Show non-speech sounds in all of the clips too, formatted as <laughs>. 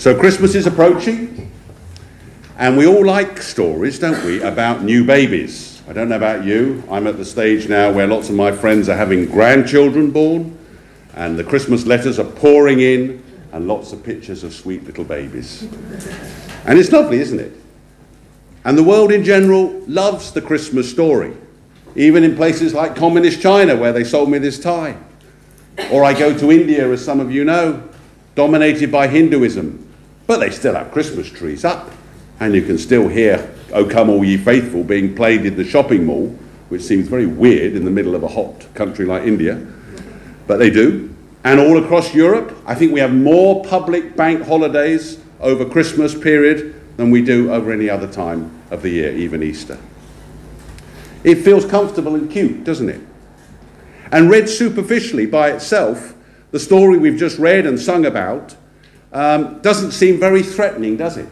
So Christmas is approaching, and we all like stories, don't we, about new babies. I don't know about you. I'm at the stage now where lots of my friends are having grandchildren born, and the Christmas letters are pouring in, and lots of pictures of sweet little babies. And it's lovely, isn't it? And the world in general loves the Christmas story, even in places like communist China, where they sold me this tie. Or I go to India, as some of you know, dominated by Hinduism, but they still have Christmas trees up. And you can still hear O Come All Ye Faithful being played in the shopping mall, which seems very weird in the middle of a hot country like India. But they do. And all across Europe, I think we have more public bank holidays over Christmas period than we do over any other time of the year, even Easter. It feels comfortable and cute, doesn't it? And read superficially by itself, the story we've just read and sung about um, doesn't seem very threatening, does it?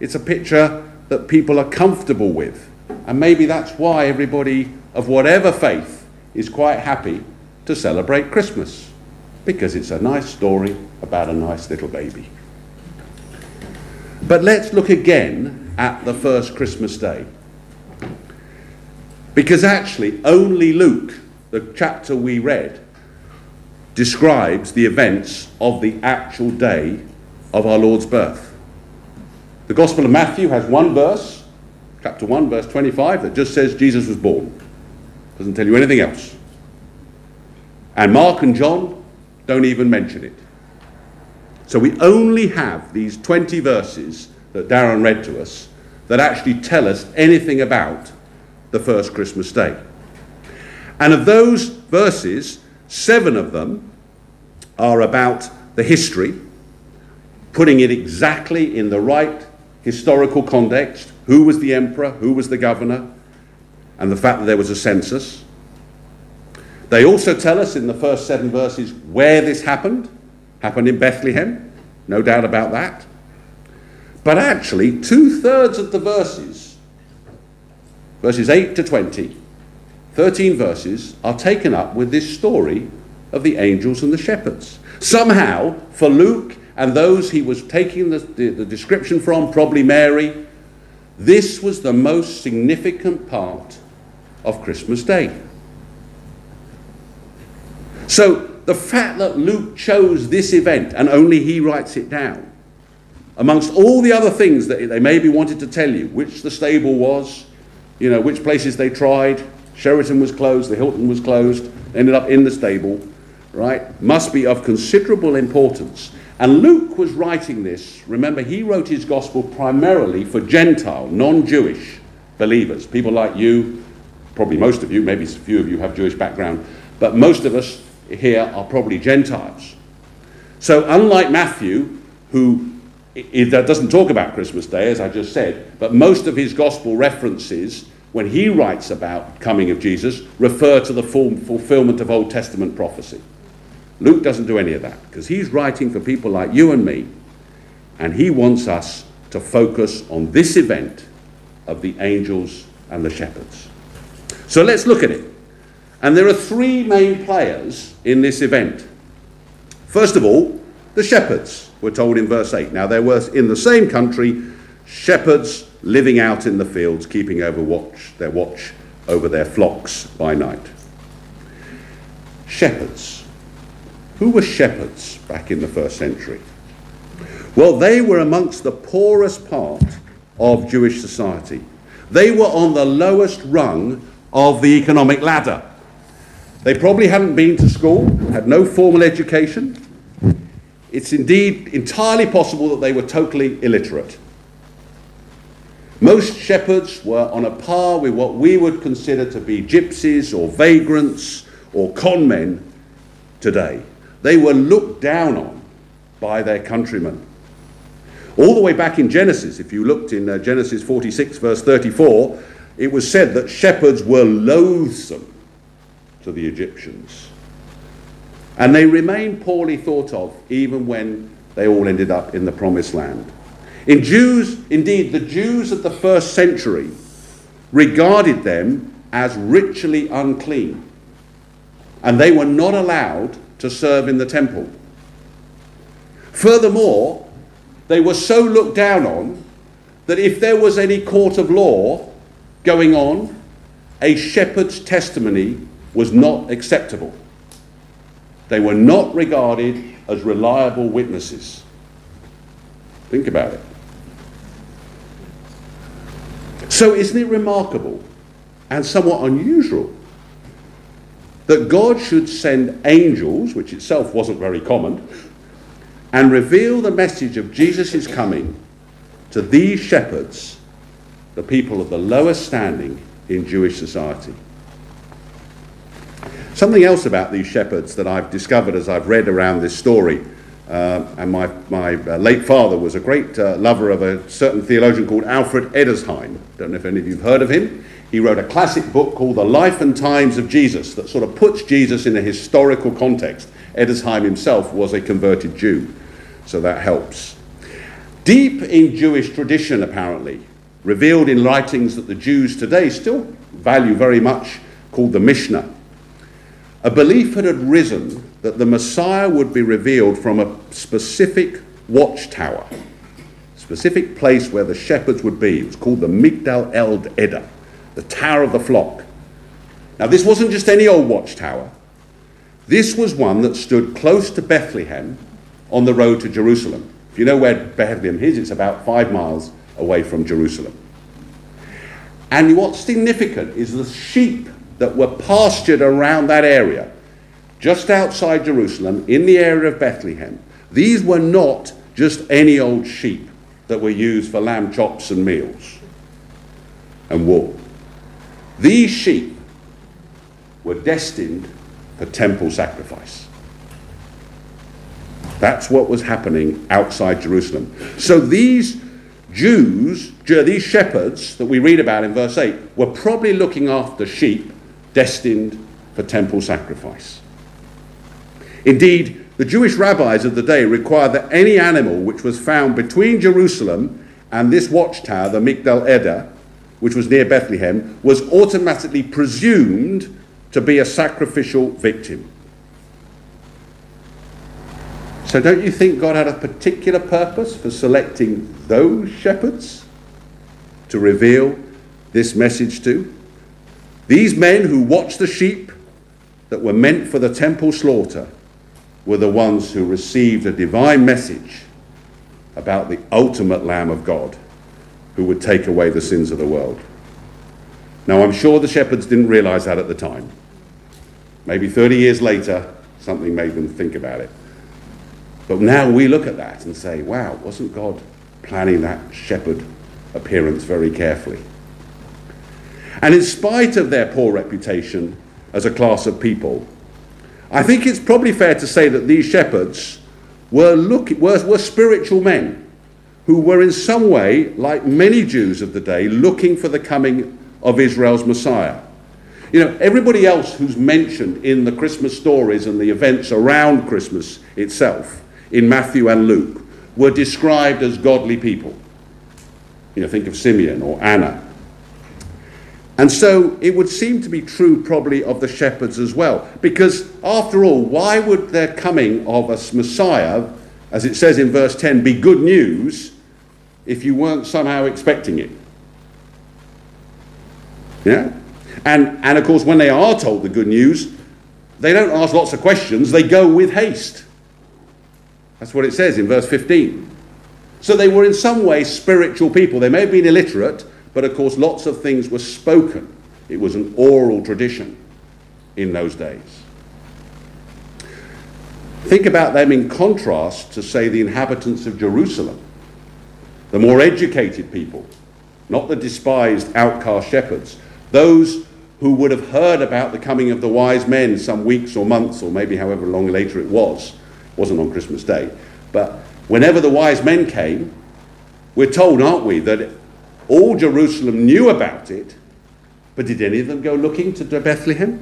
It's a picture that people are comfortable with. And maybe that's why everybody of whatever faith is quite happy to celebrate Christmas, because it's a nice story about a nice little baby. But let's look again at the first Christmas day. Because actually, only Luke, the chapter we read, describes the events of the actual day of our Lord's birth. The Gospel of Matthew has one verse, chapter 1, verse 25, that just says Jesus was born. Doesn't tell you anything else. And Mark and John don't even mention it. So we only have these 20 verses that Darren read to us that actually tell us anything about the first Christmas day. And of those verses, seven of them are about the history, putting it exactly in the right historical context who was the emperor, who was the governor, and the fact that there was a census. They also tell us in the first seven verses where this happened. Happened in Bethlehem, no doubt about that. But actually, two thirds of the verses, verses 8 to 20, 13 verses, are taken up with this story of the angels and the shepherds. Somehow, for Luke and those he was taking the, the, the description from, probably Mary, this was the most significant part of Christmas Day. So, the fact that Luke chose this event and only he writes it down amongst all the other things that they maybe wanted to tell you, which the stable was, you know, which places they tried, Sheraton was closed, the Hilton was closed, ended up in the stable, right, must be of considerable importance. And Luke was writing this, remember, he wrote his gospel primarily for Gentile, non Jewish believers, people like you, probably most of you, maybe a few of you have Jewish background, but most of us here are probably Gentiles. So, unlike Matthew, who it, doesn't talk about Christmas Day, as I just said, but most of his gospel references, when he writes about coming of Jesus, refer to the fulfillment of Old Testament prophecy. Luke doesn't do any of that because he's writing for people like you and me, and he wants us to focus on this event of the angels and the shepherds. So let's look at it. And there are three main players in this event. First of all, the shepherds, we're told in verse 8. Now, there were in the same country shepherds living out in the fields, keeping over watch, their watch over their flocks by night. Shepherds. Who were shepherds back in the first century? Well, they were amongst the poorest part of Jewish society. They were on the lowest rung of the economic ladder. They probably hadn't been to school, had no formal education, it's indeed entirely possible that they were totally illiterate. Most shepherds were on a par with what we would consider to be gypsies or vagrants or conmen today. They were looked down on by their countrymen. All the way back in Genesis, if you looked in uh, Genesis 46, verse 34, it was said that shepherds were loathsome to the Egyptians. And they remained poorly thought of even when they all ended up in the promised land. In Jews, indeed, the Jews of the first century regarded them as ritually unclean, and they were not allowed to serve in the temple. Furthermore, they were so looked down on that if there was any court of law going on, a shepherd's testimony was not acceptable. They were not regarded as reliable witnesses. Think about it. So, isn't it remarkable and somewhat unusual that God should send angels, which itself wasn't very common, and reveal the message of Jesus' coming to these shepherds, the people of the lowest standing in Jewish society? Something else about these shepherds that I've discovered as I've read around this story, and my, my uh, late father was a great uh, lover of a certain theologian called Alfred Edersheim. Don't know if any of you have heard of him. He wrote a classic book called The Life and Times of Jesus that sort of puts Jesus in a historical context. Edersheim himself was a converted Jew, so that helps. Deep in Jewish tradition, apparently, revealed in writings that the Jews today still value very much, called the Mishnah, a belief had arisen that the Messiah would be revealed from a specific watchtower, specific place where the shepherds would be. It was called the Migdal El Eder, the Tower of the Flock. Now, this wasn't just any old watchtower. This was one that stood close to Bethlehem on the road to Jerusalem. If you know where Bethlehem is, it's about five miles away from Jerusalem. And what's significant is the sheep that were pastured around that area, just outside Jerusalem, in the area of Bethlehem, these were not just any old sheep that were used for lamb chops and meals and wool. These sheep were destined for temple sacrifice. That's what was happening outside Jerusalem. So these Jews, these shepherds that we read about in verse 8, were probably looking after sheep destined for temple sacrifice. Indeed, the Jewish rabbis of the day required that any animal which was found between Jerusalem and this watchtower, the Migdal Eder, which was near Bethlehem, was automatically presumed to be a sacrificial victim. So, don't you think God had a particular purpose for selecting those shepherds to reveal this message to? These men who watched the sheep that were meant for the temple slaughter were the ones who received a divine message about the ultimate Lamb of God who would take away the sins of the world. Now, I'm sure the shepherds didn't realize that at the time. Maybe 30 years later, something made them think about it. But now we look at that and say, wow, wasn't God planning that shepherd appearance very carefully? And in spite of their poor reputation as a class of people, I think it's probably fair to say that these shepherds were, look, were, were spiritual men who were in some way, like many Jews of the day, looking for the coming of Israel's Messiah. You know, everybody else who's mentioned in the Christmas stories and the events around Christmas itself, in Matthew and Luke, were described as godly people. You know, think of Simeon or Anna and so it would seem to be true probably of the shepherds as well. Because after all, why would their coming of a Messiah, as it says in verse 10, be good news if you weren't somehow expecting it? Yeah? And, and of course, when they are told the good news, they don't ask lots of questions, they go with haste. That's what it says in verse 15. So they were in some way spiritual people. They may have been illiterate, but of course, lots of things were spoken. It was an oral tradition in those days. Think about them in contrast to, say, the inhabitants of Jerusalem, the more educated people, not the despised outcast shepherds, those who would have heard about the coming of the wise men some weeks or months or maybe however long later it was. It wasn't on Christmas Day. But whenever the wise men came, we're told, aren't we, that all Jerusalem knew about it, but did any of them go looking to Bethlehem?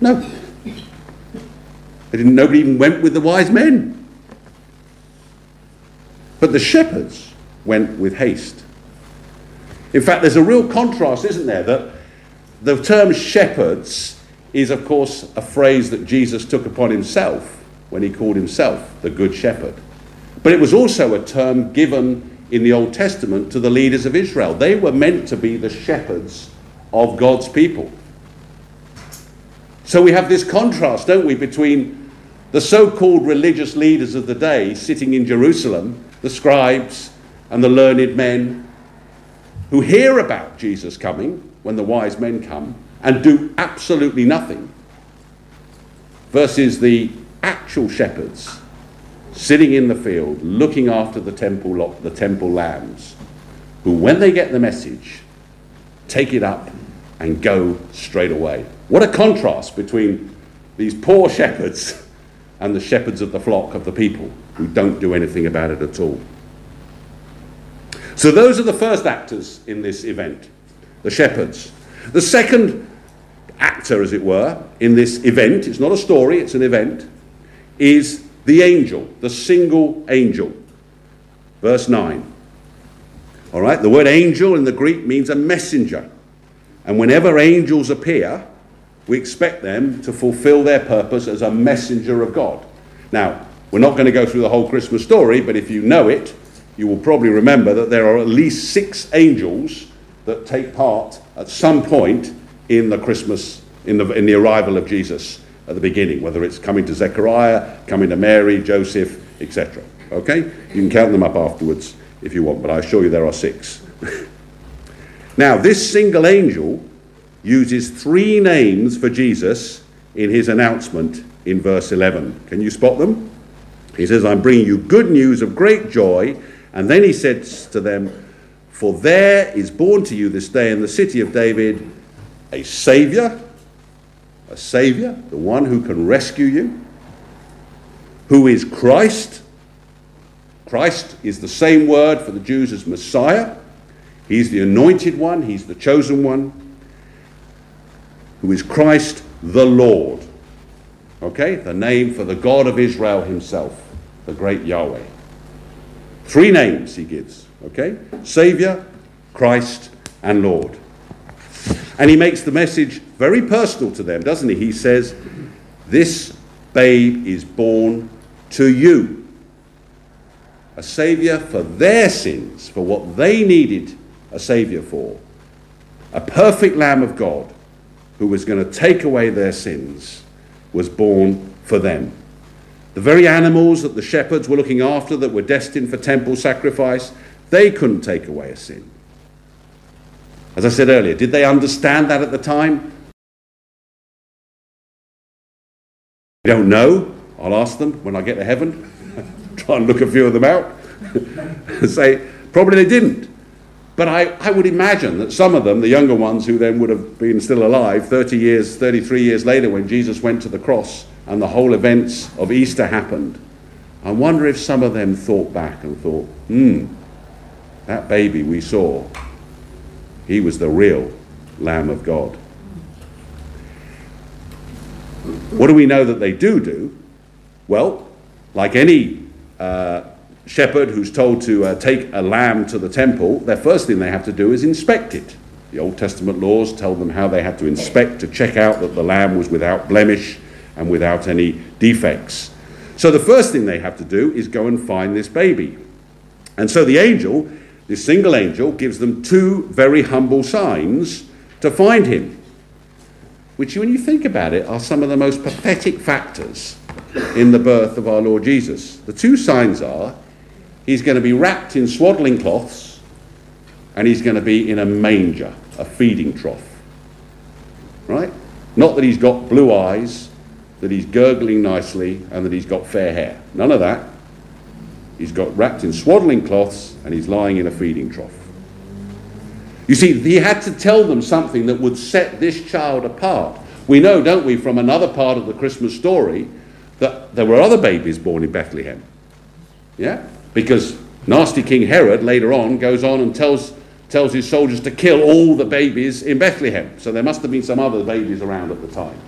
No. They didn't, nobody even went with the wise men. But the shepherds went with haste. In fact, there's a real contrast, isn't there? That the term shepherds is, of course, a phrase that Jesus took upon himself when he called himself the Good Shepherd. But it was also a term given in the Old Testament to the leaders of Israel. They were meant to be the shepherds of God's people. So we have this contrast, don't we, between the so called religious leaders of the day sitting in Jerusalem, the scribes and the learned men who hear about Jesus coming when the wise men come and do absolutely nothing, versus the actual shepherds sitting in the field looking after the temple, the temple lambs, who, when they get the message, take it up and go straight away. What a contrast between these poor shepherds <laughs> and the shepherds of the flock of the people who don't do anything about it at all. So, those are the first actors in this event the shepherds. The second actor, as it were, in this event, it's not a story, it's an event, is the angel, the single angel. Verse 9. All right, the word angel in the Greek means a messenger. And whenever angels appear, we expect them to fulfill their purpose as a messenger of God. Now, we're not going to go through the whole Christmas story, but if you know it, you will probably remember that there are at least six angels that take part at some point in the Christmas, in the, in the arrival of Jesus at the beginning, whether it's coming to Zechariah, coming to Mary, Joseph, etc. Okay? You can count them up afterwards if you want, but I assure you there are six. <laughs> now, this single angel uses three names for Jesus in his announcement in verse 11. Can you spot them? He says, I'm bringing you good news of great joy. And then he says to them, For there is born to you this day in the city of David a Saviour a Savior, the one who can rescue you, who is Christ. Christ is the same word for the Jews as Messiah. He's the anointed one, He's the chosen one, who is Christ the Lord. Okay? The name for the God of Israel Himself, the great Yahweh. Three names He gives. Okay? Savior, Christ, and Lord. And he makes the message very personal to them, doesn't he? He says, This babe is born to you. A Saviour for their sins, for what they needed a Saviour for. A perfect Lamb of God who was going to take away their sins was born for them. The very animals that the shepherds were looking after that were destined for temple sacrifice, they couldn't take away a sin. As I said earlier, did they understand that at the time? I don't know. I'll ask them when I get to heaven. <laughs> Try and look a few of them out. <laughs> Say, probably they didn't. But I, I would imagine that some of them, the younger ones who then would have been still alive 30 years, 33 years later when Jesus went to the cross and the whole events of Easter happened, I wonder if some of them thought back and thought, hmm, that baby we saw he was the real Lamb of God. What do we know that they do do? Well, like any uh, shepherd who's told to uh, take a lamb to the temple, their first thing they have to do is inspect it. The Old Testament laws tell them how they had to inspect to check out that the lamb was without blemish and without any defects. So the first thing they have to do is go and find this baby. And so the angel this single angel gives them two very humble signs to find him, which, when you think about it, are some of the most pathetic factors in the birth of our Lord Jesus. The two signs are he's going to be wrapped in swaddling cloths and he's going to be in a manger, a feeding trough. Right? Not that he's got blue eyes, that he's gurgling nicely, and that he's got fair hair. None of that. He's got wrapped in swaddling cloths and he's lying in a feeding trough. You see, he had to tell them something that would set this child apart. We know, don't we, from another part of the Christmas story, that there were other babies born in Bethlehem. Yeah? Because nasty King Herod later on goes on and tells, tells his soldiers to kill all the babies in Bethlehem. So there must have been some other babies around at the time.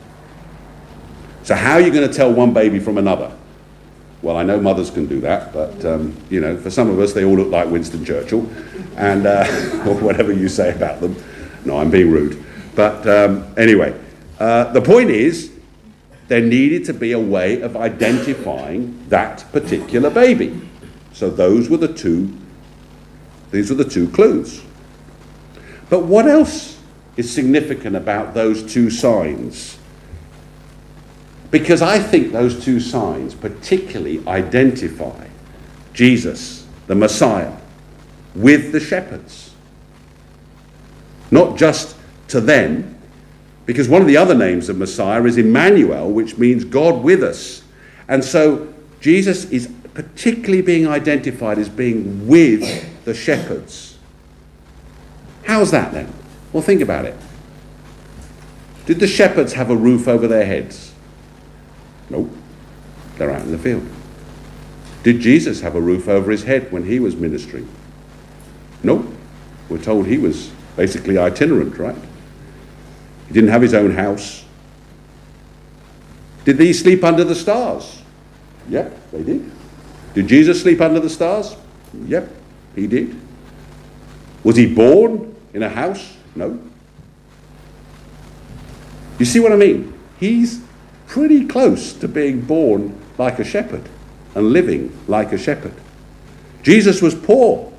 So, how are you going to tell one baby from another? Well, I know mothers can do that, but um, you know, for some of us, they all look like Winston Churchill, and uh, <laughs> or whatever you say about them. No, I'm being rude. But um, anyway, uh, the point is, there needed to be a way of identifying that particular baby. So those were the two, these were the two clues. But what else is significant about those two signs? Because I think those two signs particularly identify Jesus, the Messiah, with the shepherds. Not just to them, because one of the other names of Messiah is Emmanuel, which means God with us. And so Jesus is particularly being identified as being with the shepherds. How's that then? Well, think about it. Did the shepherds have a roof over their heads? Nope. They're out in the field. Did Jesus have a roof over his head when he was ministering? Nope. We're told he was basically itinerant, right? He didn't have his own house. Did these sleep under the stars? Yep, they did. Did Jesus sleep under the stars? Yep, he did. Was he born in a house? No. You see what I mean? He's pretty close to being born like a shepherd and living like a shepherd. Jesus was poor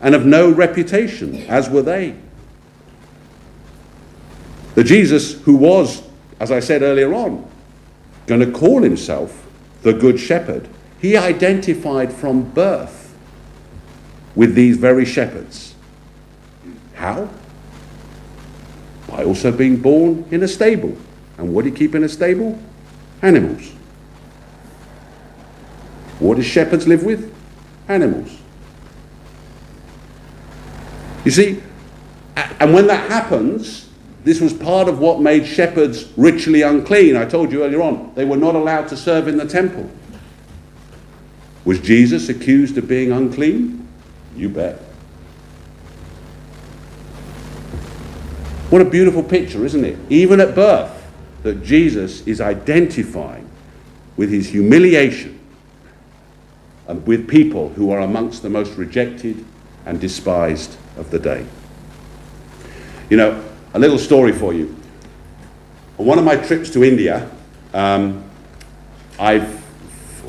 and of no reputation, as were they. The Jesus who was, as I said earlier on, going to call himself the Good Shepherd, he identified from birth with these very shepherds. How? By also being born in a stable. And what do you keep in a stable? Animals. What do shepherds live with? Animals. You see, and when that happens, this was part of what made shepherds ritually unclean. I told you earlier on, they were not allowed to serve in the temple. Was Jesus accused of being unclean? You bet. What a beautiful picture, isn't it? Even at birth, that Jesus is identifying with his humiliation and with people who are amongst the most rejected and despised of the day. You know, a little story for you. On one of my trips to India, um, I've,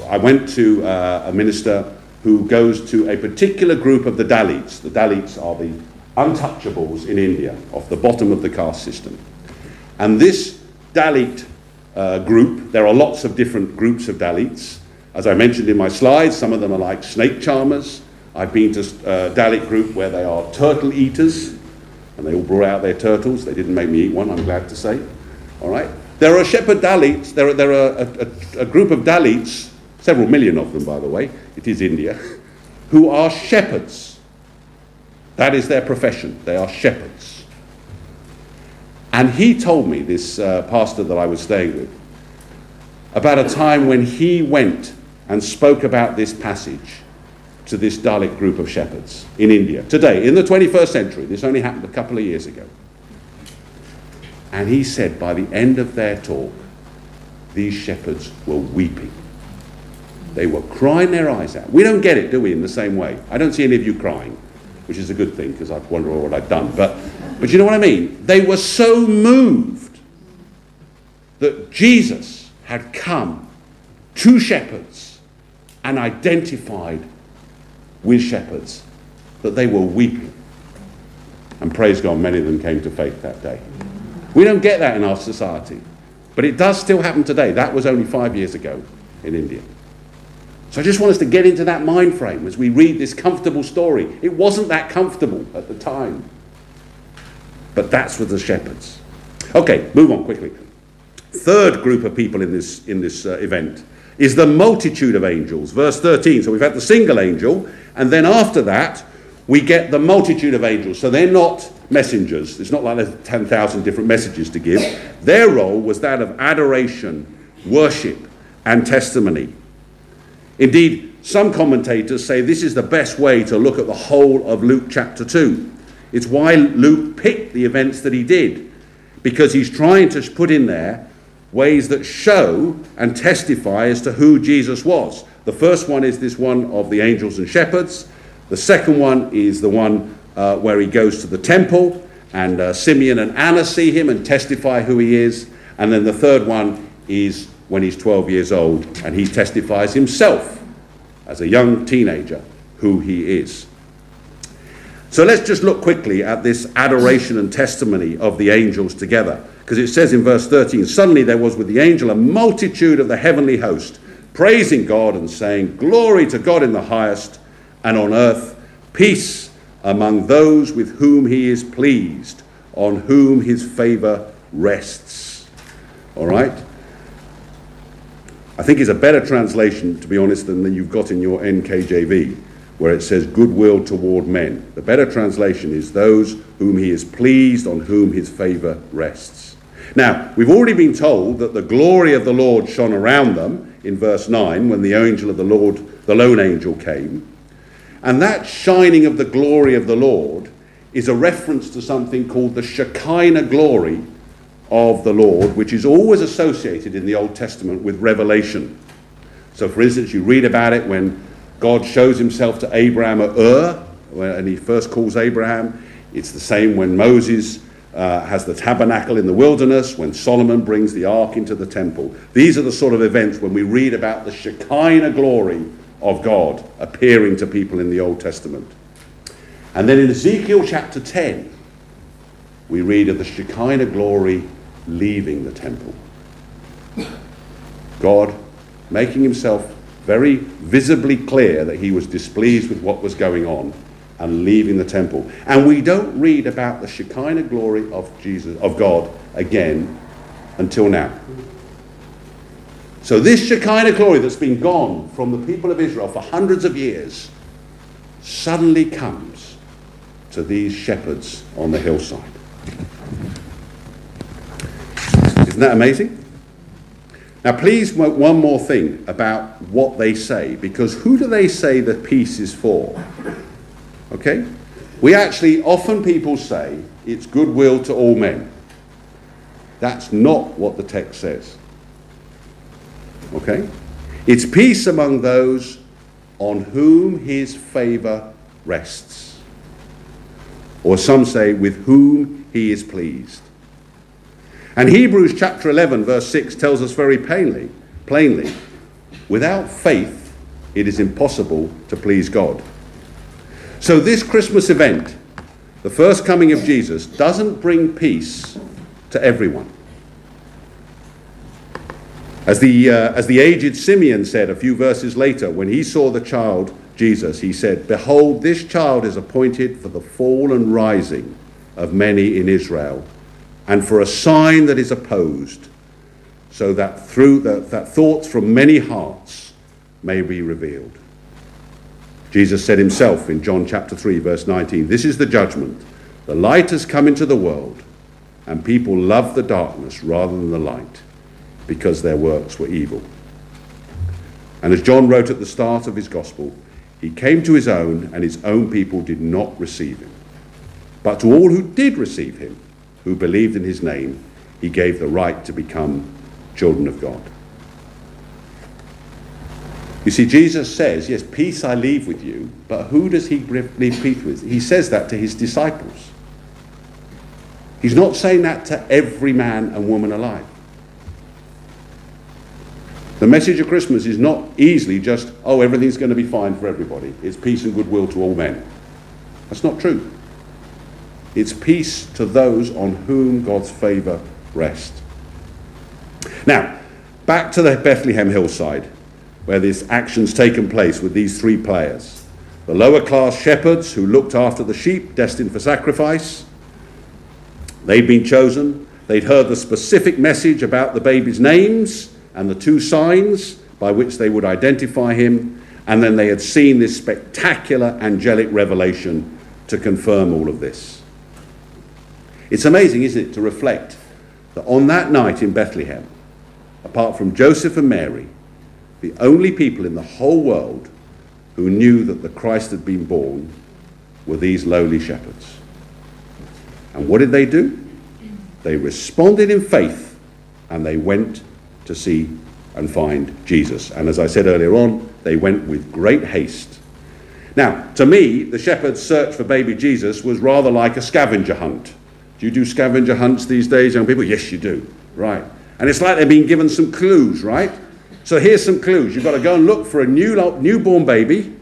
I went to uh, a minister who goes to a particular group of the Dalits. The Dalits are the untouchables in India, off the bottom of the caste system. And this Dalit uh, group, there are lots of different groups of Dalits. As I mentioned in my slides, some of them are like snake charmers. I've been to a uh, Dalit group where they are turtle eaters and they all brought out their turtles. They didn't make me eat one, I'm glad to say. All right? There are shepherd Dalits, there are, there are a, a, a group of Dalits, several million of them, by the way, it is India, who are shepherds. That is their profession. They are shepherds. And he told me, this uh, pastor that I was staying with, about a time when he went and spoke about this passage to this Dalit group of shepherds in India today, in the 21st century. This only happened a couple of years ago. And he said by the end of their talk, these shepherds were weeping. They were crying their eyes out. We don't get it, do we, in the same way? I don't see any of you crying, which is a good thing because I wonder what I've done. But, but you know what I mean? They were so moved that Jesus had come to shepherds and identified with shepherds that they were weeping. And praise God, many of them came to faith that day. We don't get that in our society, but it does still happen today. That was only five years ago in India. So I just want us to get into that mind frame as we read this comfortable story. It wasn't that comfortable at the time, but that's with the shepherds. Okay, move on quickly. Third group of people in this, in this uh, event is the multitude of angels. Verse 13. So we've had the single angel, and then after that, we get the multitude of angels. So they're not messengers. It's not like there's 10,000 different messages to give. Their role was that of adoration, worship, and testimony. Indeed, some commentators say this is the best way to look at the whole of Luke chapter 2. It's why Luke picked the events that he did, because he's trying to put in there ways that show and testify as to who Jesus was. The first one is this one of the angels and shepherds. The second one is the one uh, where he goes to the temple and uh, Simeon and Anna see him and testify who he is. And then the third one is when he's 12 years old and he testifies himself as a young teenager, who he is. So let's just look quickly at this adoration and testimony of the angels together. Because it says in verse 13 Suddenly there was with the angel a multitude of the heavenly host, praising God and saying, Glory to God in the highest, and on earth peace among those with whom he is pleased, on whom his favor rests. All right? I think it's a better translation, to be honest, than you've got in your NKJV, where it says goodwill toward men. The better translation is those whom he is pleased, on whom his favor rests. Now, we've already been told that the glory of the Lord shone around them in verse 9 when the angel of the Lord, the lone angel, came. And that shining of the glory of the Lord is a reference to something called the Shekinah glory of the Lord, which is always associated in the Old Testament with revelation. So, for instance, you read about it when God shows himself to Abraham at Ur, and he first calls Abraham. It's the same when Moses uh, has the tabernacle in the wilderness, when Solomon brings the ark into the temple. These are the sort of events when we read about the Shekinah glory of God appearing to people in the Old Testament. And then in Ezekiel chapter 10, we read of the Shekinah glory leaving the temple. God making himself very visibly clear that he was displeased with what was going on and leaving the temple. And we don't read about the Shekinah glory of Jesus of God again until now. So this Shekinah glory that's been gone from the people of Israel for hundreds of years suddenly comes to these shepherds on the hillside. Isn't that amazing? Now, please note one more thing about what they say, because who do they say the peace is for? Okay? We actually, often people say it's goodwill to all men. That's not what the text says. Okay? It's peace among those on whom his favor rests. Or some say, with whom he is pleased. And Hebrews chapter 11, verse 6 tells us very plainly, plainly, without faith, it is impossible to please God. So, this Christmas event, the first coming of Jesus, doesn't bring peace to everyone. As the, uh, as the aged Simeon said a few verses later, when he saw the child Jesus, he said, Behold, this child is appointed for the fall and rising of many in Israel and for a sign that is opposed, so that through the, that thoughts from many hearts may be revealed. Jesus said himself in John chapter 3 verse 19, this is the judgment. The light has come into the world, and people love the darkness rather than the light, because their works were evil. And as John wrote at the start of his gospel, he came to his own, and his own people did not receive him. But to all who did receive him, who believed in his name, he gave the right to become children of God. You see, Jesus says, Yes, peace I leave with you, but who does he leave peace with? He says that to his disciples. He's not saying that to every man and woman alive. The message of Christmas is not easily just, oh, everything's going to be fine for everybody. It's peace and goodwill to all men. That's not true. It's peace to those on whom God's favour rests. Now, back to the Bethlehem hillside, where this action's taken place with these three players. The lower class shepherds who looked after the sheep destined for sacrifice. They'd been chosen. They'd heard the specific message about the baby's names and the two signs by which they would identify him. And then they had seen this spectacular angelic revelation to confirm all of this. It's amazing, isn't it, to reflect that on that night in Bethlehem, apart from Joseph and Mary, the only people in the whole world who knew that the Christ had been born were these lowly shepherds. And what did they do? They responded in faith and they went to see and find Jesus. And as I said earlier on, they went with great haste. Now, to me, the shepherd's search for baby Jesus was rather like a scavenger hunt. Do you do scavenger hunts these days, young people? Yes, you do. Right. And it's like they've been given some clues, right? So here's some clues. You've got to go and look for a new, newborn baby.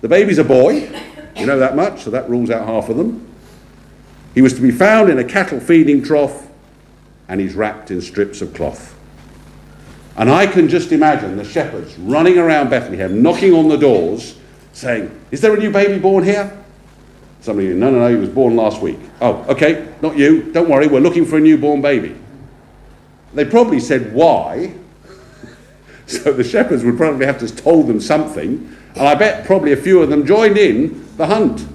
The baby's a boy. You know that much, so that rules out half of them. He was to be found in a cattle feeding trough, and he's wrapped in strips of cloth. And I can just imagine the shepherds running around Bethlehem, knocking on the doors, saying, Is there a new baby born here? Somebody, no, no, no, he was born last week. Oh, okay, not you. Don't worry, we're looking for a newborn baby. They probably said why. <laughs> so the shepherds would probably have to have told them something. And I bet probably a few of them joined in the hunt.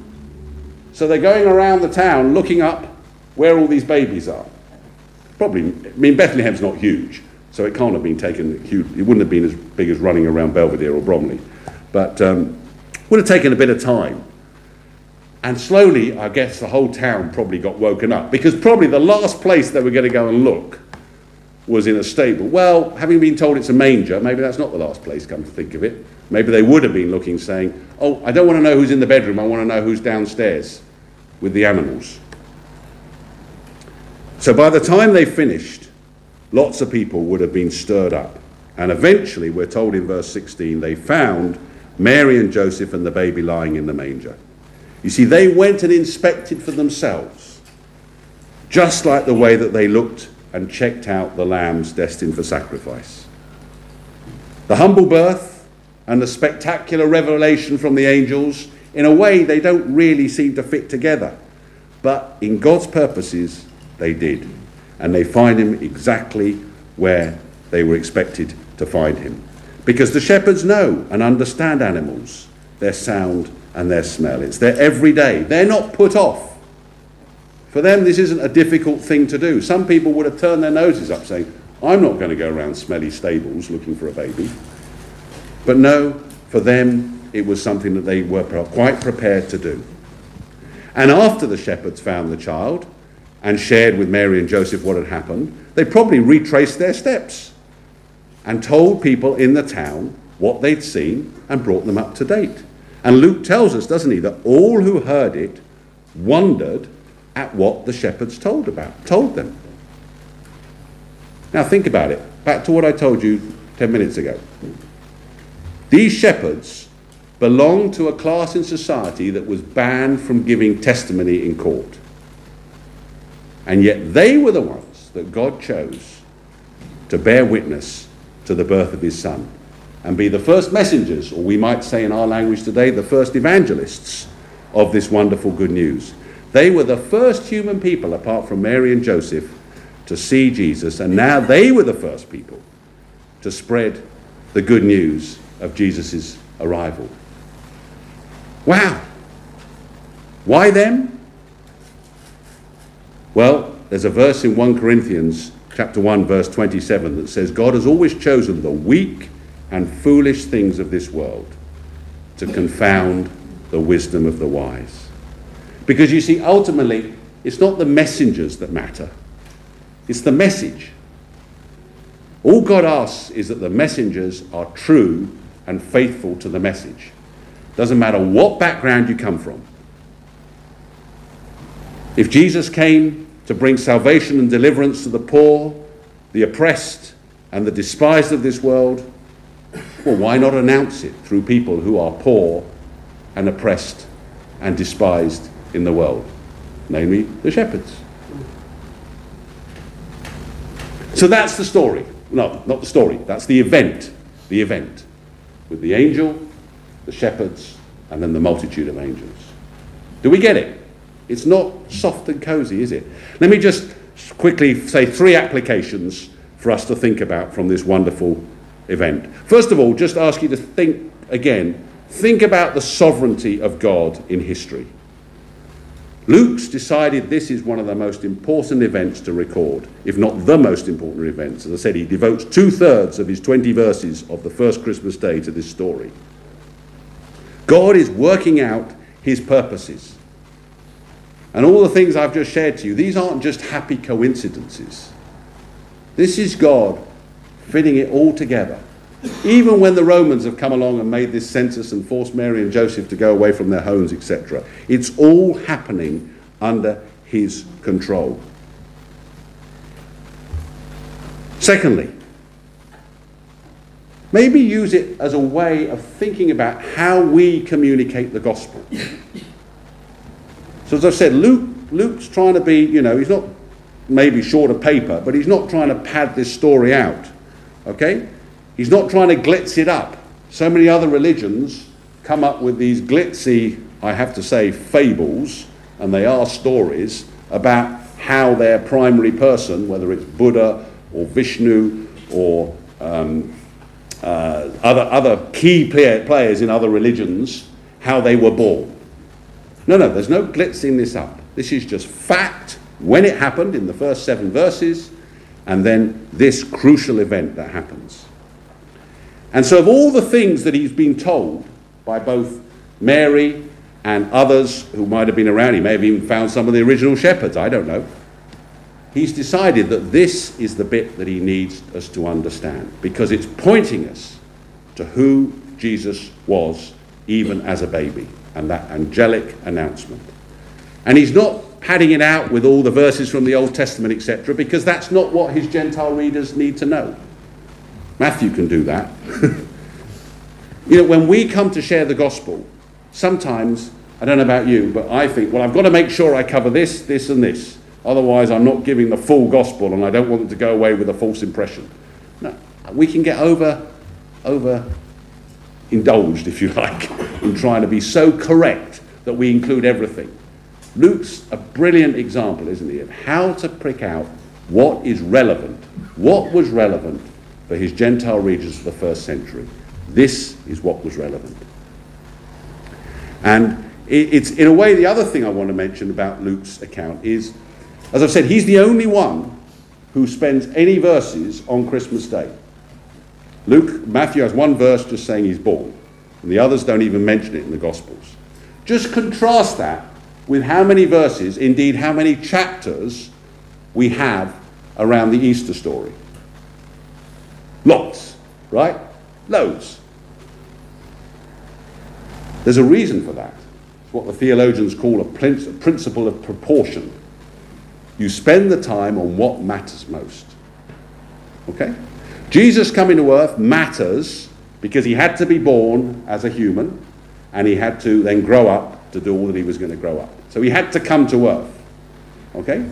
So they're going around the town looking up where all these babies are. Probably, I mean, Bethlehem's not huge, so it can't have been taken huge. It wouldn't have been as big as running around Belvedere or Bromley. But um, would have taken a bit of time. And slowly, I guess the whole town probably got woken up because probably the last place they were going to go and look was in a stable. Well, having been told it's a manger, maybe that's not the last place, come to think of it. Maybe they would have been looking, saying, Oh, I don't want to know who's in the bedroom, I want to know who's downstairs with the animals. So by the time they finished, lots of people would have been stirred up. And eventually, we're told in verse 16, they found Mary and Joseph and the baby lying in the manger. You see, they went and inspected for themselves, just like the way that they looked and checked out the lambs destined for sacrifice. The humble birth and the spectacular revelation from the angels, in a way, they don't really seem to fit together. But in God's purposes, they did. And they find him exactly where they were expected to find him. Because the shepherds know and understand animals, their sound and their smell. It's their everyday. They're not put off. For them, this isn't a difficult thing to do. Some people would have turned their noses up saying, I'm not going to go around smelly stables looking for a baby. But no, for them, it was something that they were quite prepared to do. And after the shepherds found the child and shared with Mary and Joseph what had happened, they probably retraced their steps and told people in the town what they'd seen and brought them up to date. And Luke tells us, doesn't he, that all who heard it wondered at what the shepherds told about, told them. Now think about it. Back to what I told you 10 minutes ago. These shepherds belonged to a class in society that was banned from giving testimony in court. And yet they were the ones that God chose to bear witness to the birth of his son and be the first messengers, or we might say in our language today, the first evangelists of this wonderful good news. They were the first human people, apart from Mary and Joseph, to see Jesus, and now they were the first people to spread the good news of Jesus' arrival. Wow! Why them? Well, there's a verse in 1 Corinthians chapter 1 verse 27 that says God has always chosen the weak and foolish things of this world to confound the wisdom of the wise. Because you see, ultimately, it's not the messengers that matter, it's the message. All God asks is that the messengers are true and faithful to the message. Doesn't matter what background you come from. If Jesus came to bring salvation and deliverance to the poor, the oppressed, and the despised of this world, well, why not announce it through people who are poor and oppressed and despised in the world, namely the shepherds? So that's the story. No, not the story. That's the event. The event. With the angel, the shepherds, and then the multitude of angels. Do we get it? It's not soft and cozy, is it? Let me just quickly say three applications for us to think about from this wonderful event. First of all, just ask you to think again, think about the sovereignty of God in history. Luke's decided this is one of the most important events to record, if not the most important event. As I said, he devotes two thirds of his 20 verses of the first Christmas day to this story. God is working out his purposes. And all the things I've just shared to you, these aren't just happy coincidences. This is God fitting it all together. Even when the Romans have come along and made this census and forced Mary and Joseph to go away from their homes, etc., it's all happening under his control. Secondly, Maybe use it as a way of thinking about how we communicate the gospel. So, as I've said, Luke, Luke's trying to be, you know, he's not maybe short of paper, but he's not trying to pad this story out. Okay? He's not trying to glitz it up. So many other religions come up with these glitzy, I have to say, fables, and they are stories about how their primary person, whether it's Buddha or Vishnu or um, uh, other, other key play- players in other religions, how they were born. No, no, there's no glitzing this up. This is just fact when it happened in the first seven verses, and then this crucial event that happens. And so, of all the things that he's been told by both Mary and others who might have been around, he may have even found some of the original shepherds, I don't know. He's decided that this is the bit that he needs us to understand because it's pointing us to who Jesus was even as a baby and that angelic announcement. And he's not padding it out with all the verses from the Old Testament, etc., because that's not what his Gentile readers need to know. Matthew can do that. <laughs> you know, when we come to share the gospel, sometimes, I don't know about you, but I think, well, I've got to make sure I cover this, this, and this. Otherwise, I'm not giving the full gospel and I don't want them to go away with a false impression. No, we can get over, over indulged, if you <laughs> like, in trying to be so correct that we include everything. Luke's a brilliant example, isn't he, of how to prick out what is relevant, what was relevant for his Gentile readers of the first century. This is what was relevant. And it's in a way the other thing I want to mention about Luke's account is, as I've said, he's the only one who spends any verses on Christmas Day. Luke, Matthew has one verse just saying he's born, and the others don't even mention it in the Gospels. Just contrast that with how many verses, indeed, how many chapters we have around the Easter story. Lots, right? Loads. There's a reason for that. It's what the theologians call a principle of proportion. You spend the time on what matters most. Okay? Jesus coming to earth matters because he had to be born as a human and he had to then grow up to do all that he was going to grow up. So he had to come to earth. Okay?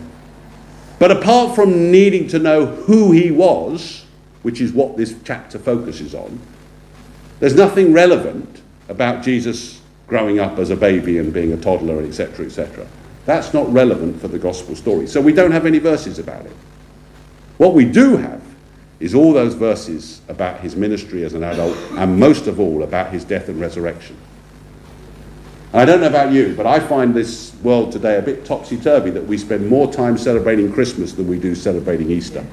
But apart from needing to know who he was, which is what this chapter focuses on, there's nothing relevant about Jesus growing up as a baby and being a toddler, etc., etc. That's not relevant for the gospel story. So we don't have any verses about it. What we do have is all those verses about his ministry as an adult, and most of all about his death and resurrection. I don't know about you, but I find this world today a bit topsy turvy that we spend more time celebrating Christmas than we do celebrating Easter.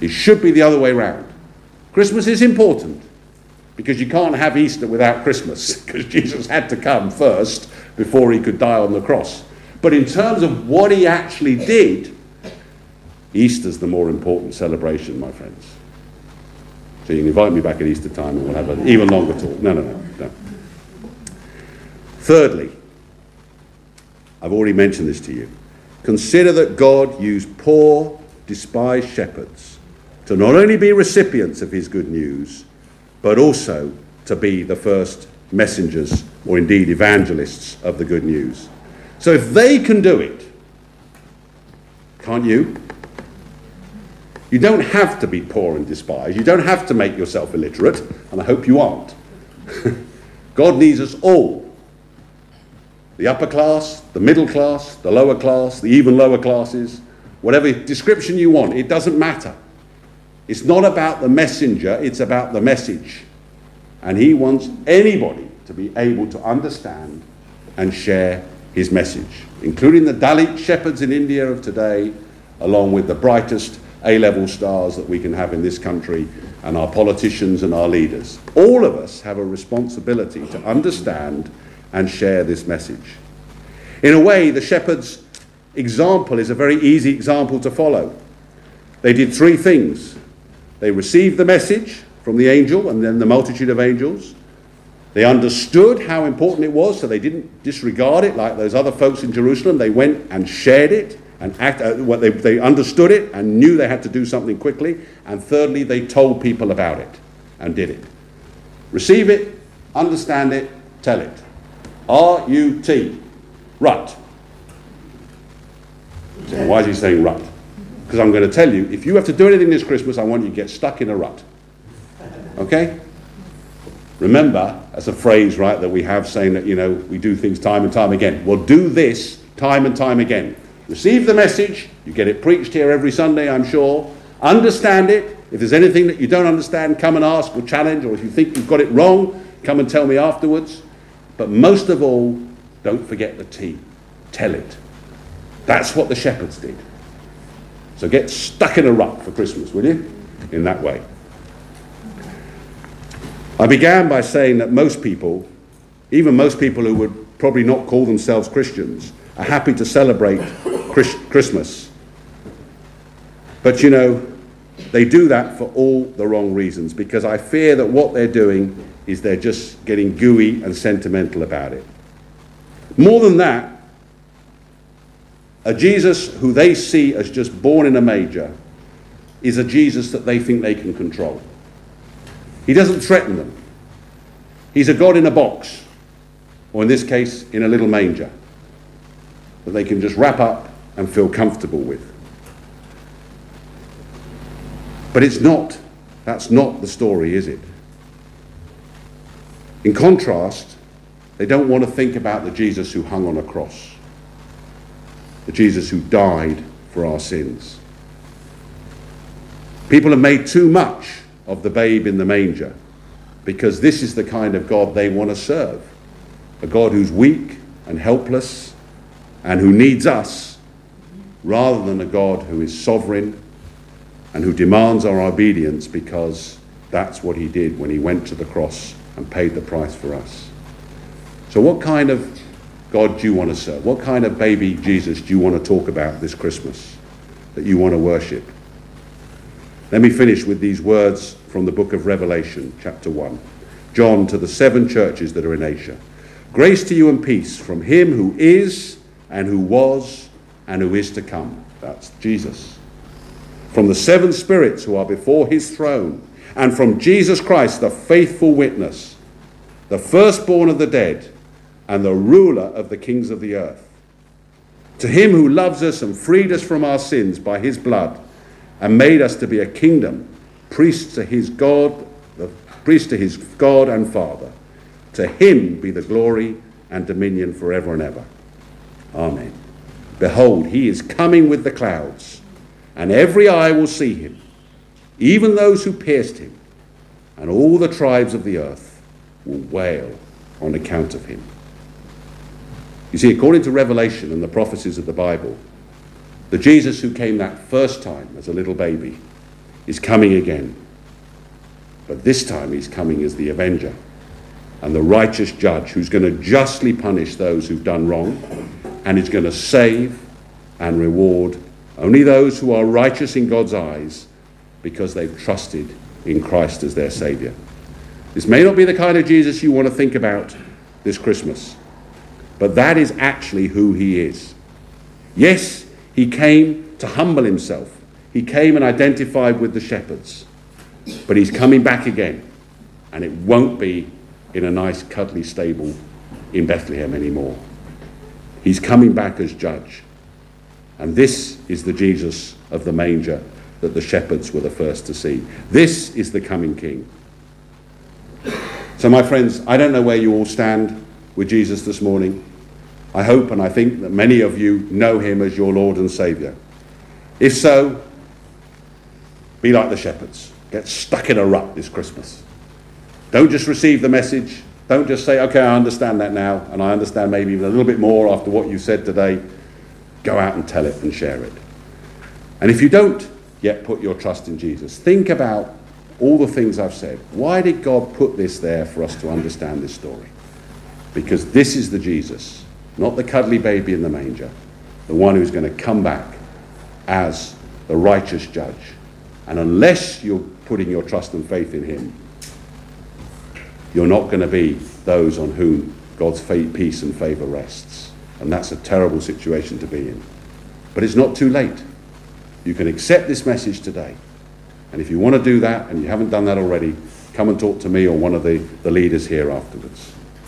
It should be the other way around. Christmas is important because you can't have Easter without Christmas <laughs> because Jesus had to come first before he could die on the cross. But in terms of what he actually did, Easter's the more important celebration, my friends. So you can invite me back at Easter time and we'll have an even longer talk. No, no, no, no. Thirdly, I've already mentioned this to you. Consider that God used poor, despised shepherds to not only be recipients of his good news, but also to be the first messengers or indeed evangelists of the good news. So if they can do it, can't you? You don't have to be poor and despised. You don't have to make yourself illiterate, and I hope you aren't. <laughs> God needs us all the upper class, the middle class, the lower class, the even lower classes, whatever description you want, it doesn't matter. It's not about the messenger, it's about the message. And he wants anybody to be able to understand and share his message, including the Dalit shepherds in India of today, along with the brightest A level stars that we can have in this country, and our politicians and our leaders. All of us have a responsibility to understand and share this message. In a way, the shepherd's example is a very easy example to follow. They did three things they received the message from the angel and then the multitude of angels. They understood how important it was, so they didn't disregard it like those other folks in Jerusalem. They went and shared it and act, uh, they, they understood it and knew they had to do something quickly. And thirdly, they told people about it. and did it. Receive it, understand it, tell it. R U T. Rut. So why is he saying rut? Because I'm going to tell you, if you have to do anything this Christmas, I want you to get stuck in a rut. Okay? Remember, that's a phrase, right, that we have saying that, you know, we do things time and time again. Well, do this time and time again. Receive the message. You get it preached here every Sunday, I'm sure. Understand it. If there's anything that you don't understand, come and ask or challenge, or if you think you've got it wrong, come and tell me afterwards. But most of all, don't forget the T. Tell it. That's what the shepherds did. So get stuck in a rut for Christmas, will you? In that way. I began by saying that most people, even most people who would probably not call themselves Christians, are happy to celebrate Christmas. But you know, they do that for all the wrong reasons because I fear that what they're doing is they're just getting gooey and sentimental about it. More than that, a Jesus who they see as just born in a manger is a Jesus that they think they can control. He doesn't threaten them. He's a God in a box, or in this case, in a little manger, that they can just wrap up and feel comfortable with. But it's not, that's not the story, is it? In contrast, they don't want to think about the Jesus who hung on a cross, the Jesus who died for our sins. People have made too much of the babe in the manger because this is the kind of God they want to serve a God who's weak and helpless and who needs us rather than a God who is sovereign and who demands our obedience because that's what he did when he went to the cross and paid the price for us. So, what kind of God do you want to serve? What kind of baby Jesus do you want to talk about this Christmas that you want to worship? Let me finish with these words from the book of Revelation, chapter 1. John to the seven churches that are in Asia. Grace to you and peace from him who is, and who was, and who is to come. That's Jesus. From the seven spirits who are before his throne, and from Jesus Christ, the faithful witness, the firstborn of the dead, and the ruler of the kings of the earth. To him who loves us and freed us from our sins by his blood, and made us to be a kingdom priests to his God, the priest to his God and Father. To him be the glory and dominion forever and ever. Amen. Behold, he is coming with the clouds, and every eye will see him, even those who pierced him, and all the tribes of the earth will wail on account of him. You see, according to Revelation and the prophecies of the Bible, the Jesus who came that first time as a little baby is coming again. But this time he's coming as the avenger and the righteous judge who's going to justly punish those who've done wrong and is going to save and reward only those who are righteous in God's eyes because they've trusted in Christ as their Saviour. This may not be the kind of Jesus you want to think about this Christmas, but that is actually who he is. Yes, he came to humble himself he came and identified with the shepherds. But he's coming back again. And it won't be in a nice, cuddly stable in Bethlehem anymore. He's coming back as judge. And this is the Jesus of the manger that the shepherds were the first to see. This is the coming king. So, my friends, I don't know where you all stand with Jesus this morning. I hope and I think that many of you know him as your Lord and Saviour. If so, be like the shepherds. Get stuck in a rut this Christmas. Don't just receive the message. Don't just say, okay, I understand that now, and I understand maybe even a little bit more after what you said today. Go out and tell it and share it. And if you don't yet put your trust in Jesus, think about all the things I've said. Why did God put this there for us to understand this story? Because this is the Jesus, not the cuddly baby in the manger, the one who's going to come back as the righteous judge and unless you're putting your trust and faith in Him, you're not going to be those on whom God's peace and favour rests. And that's a terrible situation to be in. But it's not too late. You can accept this message today. And if you want to do that and you haven't done that already, come and talk to me or one of the, the leaders here afterwards.